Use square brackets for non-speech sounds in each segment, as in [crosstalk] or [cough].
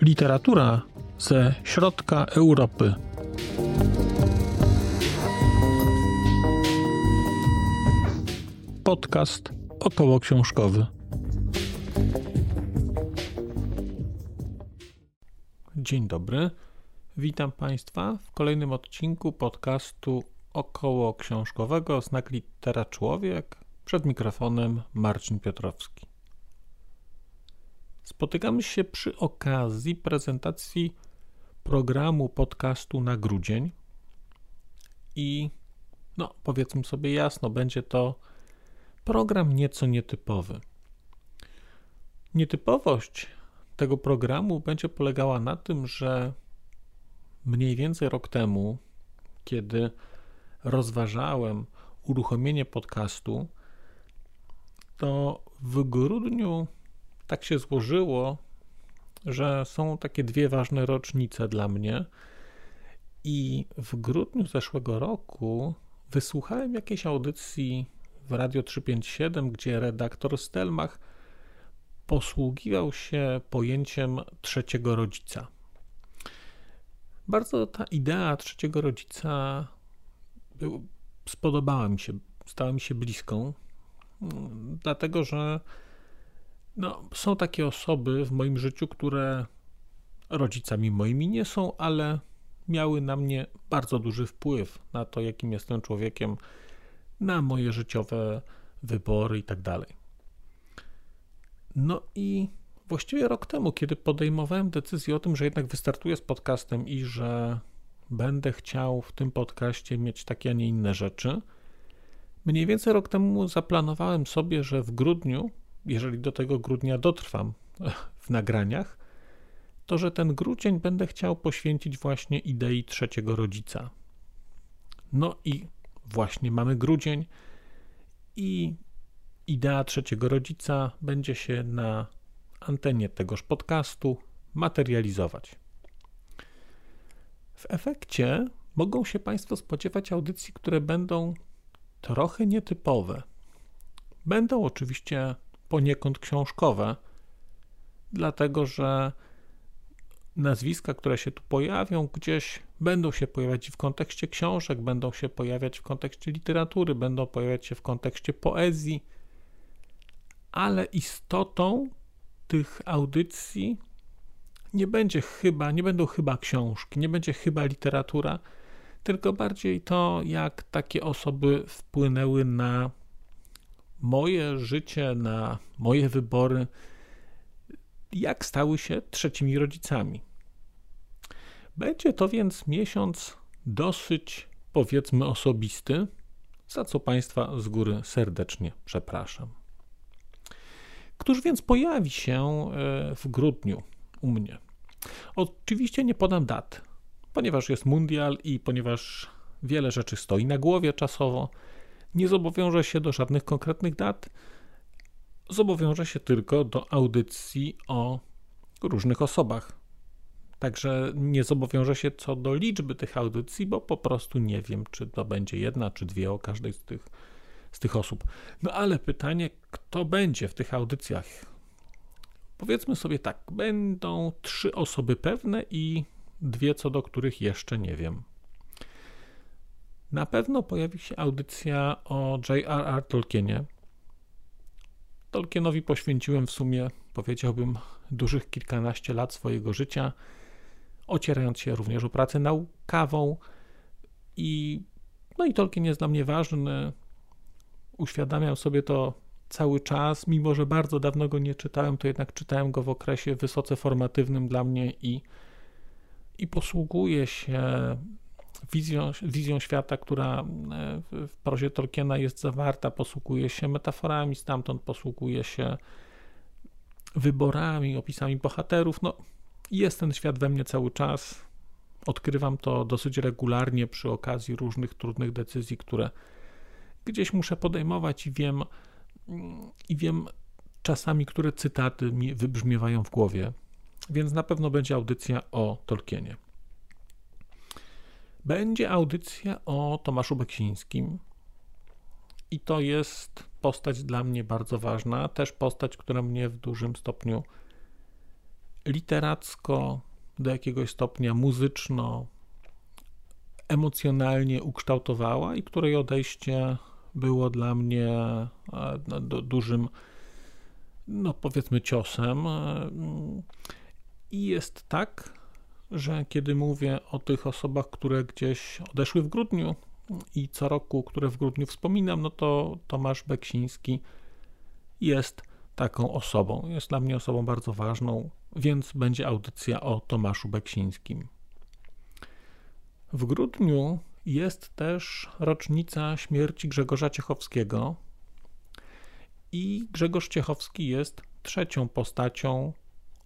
Literatura ze środka Europy. Podcast około książkowy. Dzień dobry. Witam Państwa w kolejnym odcinku podcastu około książkowego Znak Litera Człowiek. Przed mikrofonem Marcin Piotrowski. Spotykamy się przy okazji prezentacji programu podcastu na grudzień i no powiedzmy sobie jasno, będzie to program nieco nietypowy. Nietypowość tego programu będzie polegała na tym, że mniej więcej rok temu, kiedy rozważałem uruchomienie podcastu, to w grudniu tak się złożyło, że są takie dwie ważne rocznice dla mnie. I w grudniu zeszłego roku wysłuchałem jakiejś audycji w Radio 357, gdzie redaktor Stelmach posługiwał się pojęciem trzeciego rodzica. Bardzo ta idea trzeciego rodzica spodobała mi się, stała mi się bliską, dlatego że no, są takie osoby w moim życiu, które rodzicami moimi nie są, ale miały na mnie bardzo duży wpływ na to, jakim jestem człowiekiem, na moje życiowe wybory i tak dalej. No i właściwie rok temu, kiedy podejmowałem decyzję o tym, że jednak wystartuję z podcastem i że będę chciał w tym podcaście mieć takie, a nie inne rzeczy, mniej więcej rok temu zaplanowałem sobie, że w grudniu, jeżeli do tego grudnia dotrwam [laughs] w nagraniach, to że ten grudzień będę chciał poświęcić właśnie idei trzeciego rodzica. No i właśnie mamy grudzień i idea trzeciego rodzica będzie się na antenie tegoż podcastu materializować. W efekcie mogą się Państwo spodziewać audycji, które będą trochę nietypowe. Będą oczywiście poniekąd książkowe, dlatego że nazwiska, które się tu pojawią, gdzieś będą się pojawiać w kontekście książek, będą się pojawiać w kontekście literatury, będą pojawiać się w kontekście poezji, ale istotą tych audycji nie będzie chyba, nie będą chyba książki, nie będzie chyba literatura, tylko bardziej to, jak takie osoby wpłynęły na moje życie, na moje wybory, jak stały się trzecimi rodzicami. Będzie to więc miesiąc dosyć, powiedzmy, osobisty, za co Państwa z góry serdecznie przepraszam. Któż więc pojawi się e, w grudniu u mnie? Oczywiście nie podam dat, ponieważ jest mundial i ponieważ wiele rzeczy stoi na głowie czasowo, nie zobowiążę się do żadnych konkretnych dat. Zobowiążę się tylko do audycji o różnych osobach. Także nie zobowiążę się co do liczby tych audycji, bo po prostu nie wiem, czy to będzie jedna, czy dwie o każdej z tych, z tych osób. No ale pytanie, kto będzie w tych audycjach? Powiedzmy sobie tak, będą trzy osoby pewne i dwie, co do których jeszcze nie wiem. Na pewno pojawi się audycja o J.R.R. Tolkienie. Tolkienowi poświęciłem w sumie, powiedziałbym, dużych kilkanaście lat swojego życia, ocierając się również o pracę naukową. I, no i Tolkien jest dla mnie ważny. Uświadamiam sobie to cały czas, mimo że bardzo dawno go nie czytałem, to jednak czytałem go w okresie wysoce formatywnym dla mnie i, i posługuje się wizją, wizją świata, która e, w prozie Tolkiena jest zawarta, posługuje się metaforami, stamtąd posługuje się wyborami, opisami bohaterów. No, jest ten świat we mnie cały czas. Odkrywam to dosyć regularnie przy okazji różnych trudnych decyzji, które gdzieś muszę podejmować i wiem, i wiem czasami, które cytaty mi wybrzmiewają w głowie. Więc na pewno będzie audycja o Tolkienie. Będzie audycja o Tomaszu Beksińskim. I to jest postać dla mnie bardzo ważna, też postać, która mnie w dużym stopniu literacko, do jakiegoś stopnia muzyczno, emocjonalnie ukształtowała i której odejście było dla mnie e, no, dużym, no powiedzmy, ciosem. E, I jest tak, że kiedy mówię o tych osobach, które gdzieś odeszły w grudniu i co roku, które w grudniu wspominam, no to Tomasz Beksiński jest taką osobą. Jest dla mnie osobą bardzo ważną, więc będzie audycja o Tomaszu Beksińskim. W grudniu jest też rocznica śmierci Grzegorza Ciechowskiego i Grzegorz Ciechowski jest trzecią postacią,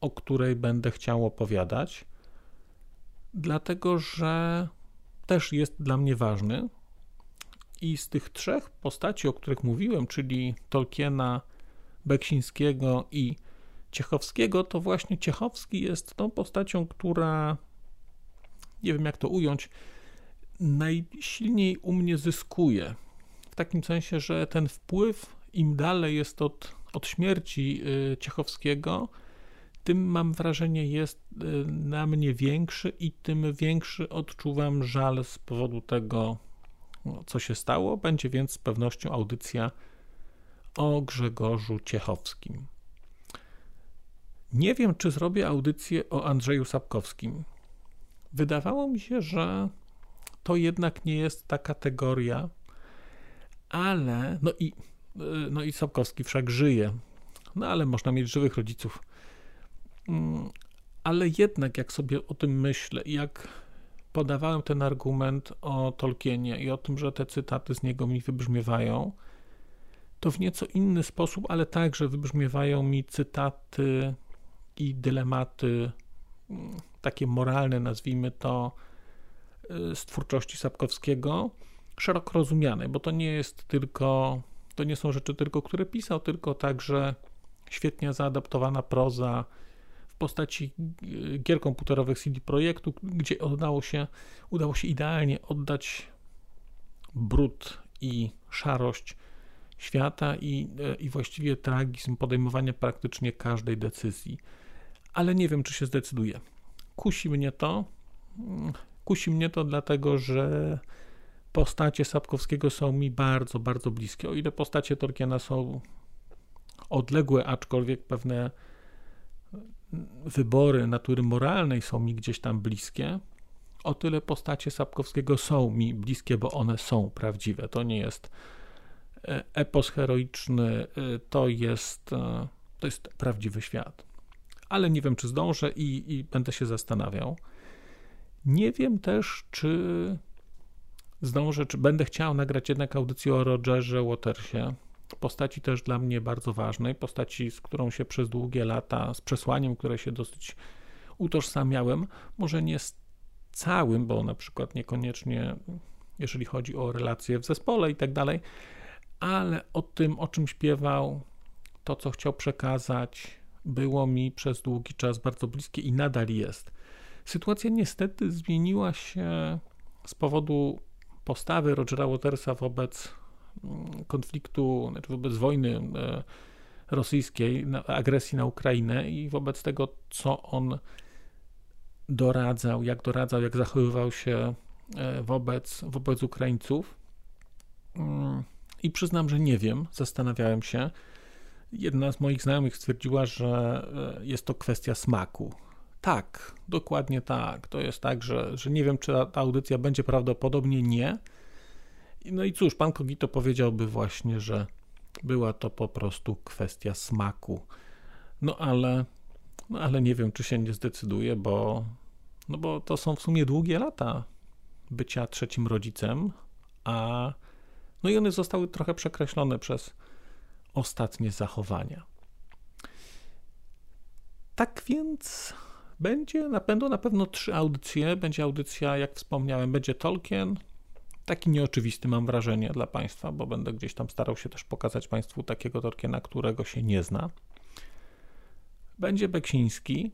o której będę chciał opowiadać, dlatego że też jest dla mnie ważny. I z tych trzech postaci, o których mówiłem, czyli Tolkiena, Beksińskiego i Ciechowskiego, to właśnie Ciechowski jest tą postacią, która, nie wiem jak to ująć, najsilniej u mnie zyskuje. W takim sensie, że ten wpływ im dalej jest od, od śmierci y, Ciechowskiego, tym mam wrażenie jest y, na mnie większy i tym większy odczuwam żal z powodu tego, no, co się stało. Będzie więc z pewnością audycja o Grzegorzu Ciechowskim. Nie wiem, czy zrobię audycję o Andrzeju Sapkowskim. Wydawało mi się, że to jednak nie jest ta kategoria, ale no i, no i Sapkowski wszak żyje, no ale można mieć żywych rodziców. Mm, ale jednak, jak sobie o tym myślę, jak podawałem ten argument o Tolkienie i o tym, że te cytaty z niego mi wybrzmiewają, to w nieco inny sposób, ale także wybrzmiewają mi cytaty i dylematy mm, takie moralne, nazwijmy to, y, z twórczości Sapkowskiego, szeroko rozumiane, bo to nie jest tylko, to nie są rzeczy tylko, które pisał, tylko także świetnie zaadaptowana proza w postaci y, gier komputerowych CD Projektu, gdzie udało się, udało się idealnie oddać brud i szarość świata i, y, i właściwie tragizm podejmowania praktycznie każdej decyzji ale nie wiem, czy się zdecyduje. Kusi mnie to. Kusi mnie to dlatego, że postacie Sapkowskiego są mi bardzo, bardzo bliskie. O ile postacie Tolkiena są odległe, aczkolwiek pewne wybory natury moralnej są mi gdzieś tam bliskie, o tyle postacie Sapkowskiego są mi bliskie, bo one są prawdziwe. To nie jest e, epos heroiczny, e, to jest, e, to jest prawdziwy świat ale nie wiem, czy zdążę i, i będę się zastanawiał. Nie wiem też, czy zdążę, czy będę chciał nagrać jednak audycję o Rogerze Watersie, postaci też dla mnie bardzo ważnej, postaci, z którą się przez długie lata, z przesłaniem, które się dosyć utożsamiałem, może nie z całym, bo na przykład niekoniecznie, jeżeli chodzi o relacje w zespole i tak dalej, ale o tym, o czym śpiewał, to, co chciał przekazać, było mi przez długi czas bardzo bliskie i nadal jest. Sytuacja niestety zmieniła się z powodu postawy Rogera Watersa wobec mm, konfliktu, znaczy wobec wojny e, rosyjskiej, agresji na Ukrainę i wobec tego, co on doradzał, jak doradzał, jak zachowywał się e, wobec, wobec Ukraińców. Mm, I przyznam, że nie wiem, zastanawiałem się. Jedna z moich znajomych stwierdziła, że e, jest to kwestia smaku. Tak, dokładnie tak. To jest tak, że, że nie wiem, czy ta audycja będzie prawdopodobnie nie. No i cóż, pan Kogito powiedziałby właśnie, że była to po prostu kwestia smaku. No ale, no ale nie wiem, czy się nie zdecyduje, bo, no bo to są w sumie długie lata bycia trzecim rodzicem, a no i one zostały trochę przekreślone przez ostatnie zachowania. Tak więc będzie, będą na pewno trzy audycje. Będzie audycja, jak wspomniałem, będzie Tolkien. Taki nieoczywisty mam wrażenie dla Państwa, bo będę gdzieś tam starał się też pokazać Państwu takiego Tolkiena, którego się nie zna. Będzie Beksiński,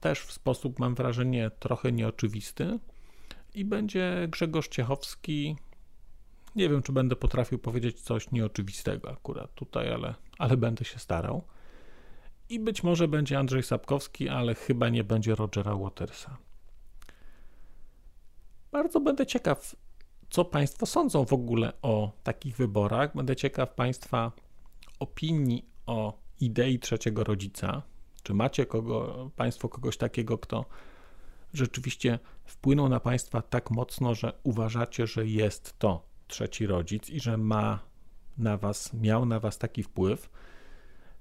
też w sposób, mam wrażenie, trochę nieoczywisty. i będzie Grzegorz Ciechowski. Nie wiem, czy będę potrafił powiedzieć coś nieoczywistego akurat tutaj, ale, ale będę się starał. I być może będzie Andrzej Sapkowski, ale chyba nie będzie Rogera Watersa. Bardzo będę ciekaw, co Państwo sądzą w ogóle o takich wyborach. Będę ciekaw Państwa opinii o idei trzeciego rodzica. Czy macie kogo, Państwo kogoś takiego, kto rzeczywiście wpłynął na Państwa tak mocno, że uważacie, że jest to trzeci rodzic i że ma na Was, miał na Was taki wpływ?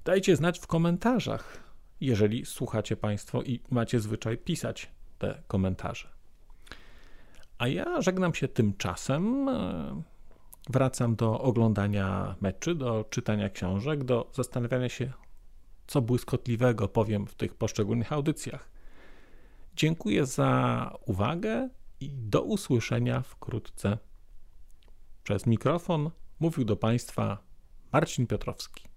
Dajcie znać w komentarzach, jeżeli słuchacie Państwo i macie zwyczaj pisać te komentarze. A ja żegnam się tymczasem. Wracam do oglądania meczy, do czytania książek, do zastanawiania się, co błyskotliwego powiem w tych poszczególnych audycjach. Dziękuję za uwagę i do usłyszenia wkrótce. Przez mikrofon mówił do Państwa Marcin Piotrowski.